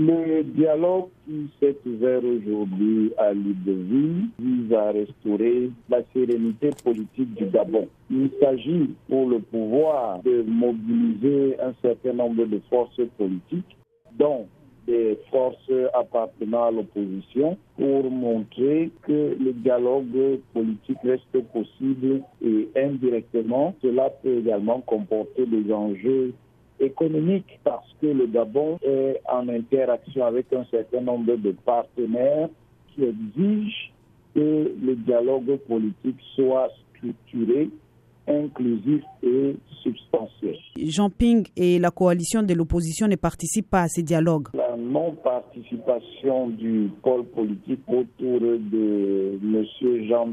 Le dialogue qui s'est ouvert aujourd'hui à Libreville vise à restaurer la sérénité politique du Gabon. Il s'agit pour le pouvoir de mobiliser un certain nombre de forces politiques, dont des forces appartenant à l'opposition pour montrer que le dialogue politique reste possible et indirectement, cela peut également comporter des enjeux économiques que le Gabon est en interaction avec un certain nombre de partenaires qui exigent que le dialogue politique soit structuré inclusif et substantiel. Jean Ping et la coalition de l'opposition ne participent pas à ces dialogues. La non-participation du pôle politique autour de M.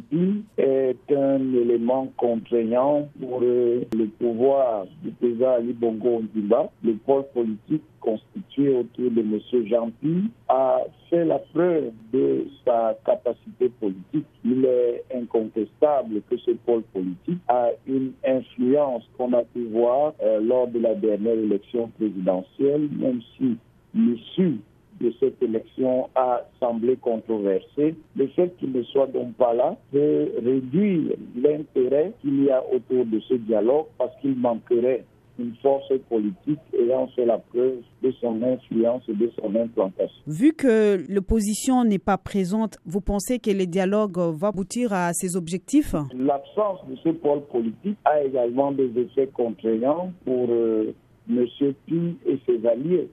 Ping est un élément contraignant pour le pouvoir du président Ali Bongo Ondimba. Le pôle politique constitué autour de M. Ping a fait la preuve de sa capacité politique. Il est incontestable que ce pôle politique a une influence qu'on a pu voir euh, lors de la dernière élection présidentielle, même si l'issue de cette élection a semblé controversée. Le fait qu'il ne soit donc pas là peut réduire l'intérêt qu'il y a autour de ce dialogue parce qu'il manquerait une force politique ayant fait la preuve de son influence et de son implantation. Vu que l'opposition n'est pas présente, vous pensez que le dialogue va aboutir à ses objectifs? L'absence de ce pôle politique a également des effets contraignants pour euh, M. Pi et ses alliés,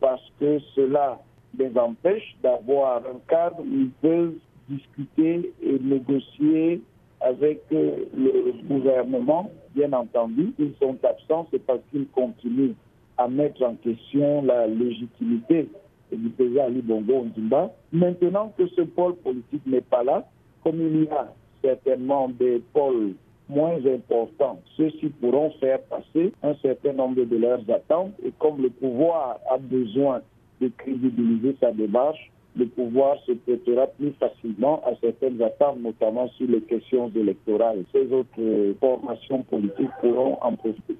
parce que cela les empêche d'avoir un cadre où ils peuvent discuter et négocier avec euh, le gouvernement, bien entendu. Ils sont absents, c'est parce qu'ils continuent à mettre en question la légitimité du président Ali Bongo Ondimba. Maintenant que ce pôle politique n'est pas là, comme il y a certainement des pôles moins importants, ceux-ci pourront faire passer un certain nombre de leurs attentes et comme le pouvoir a besoin de crédibiliser sa démarche, le pouvoir se prêtera plus facilement à certaines attentes, notamment sur les questions électorales. Ces autres formations politiques pourront en profiter.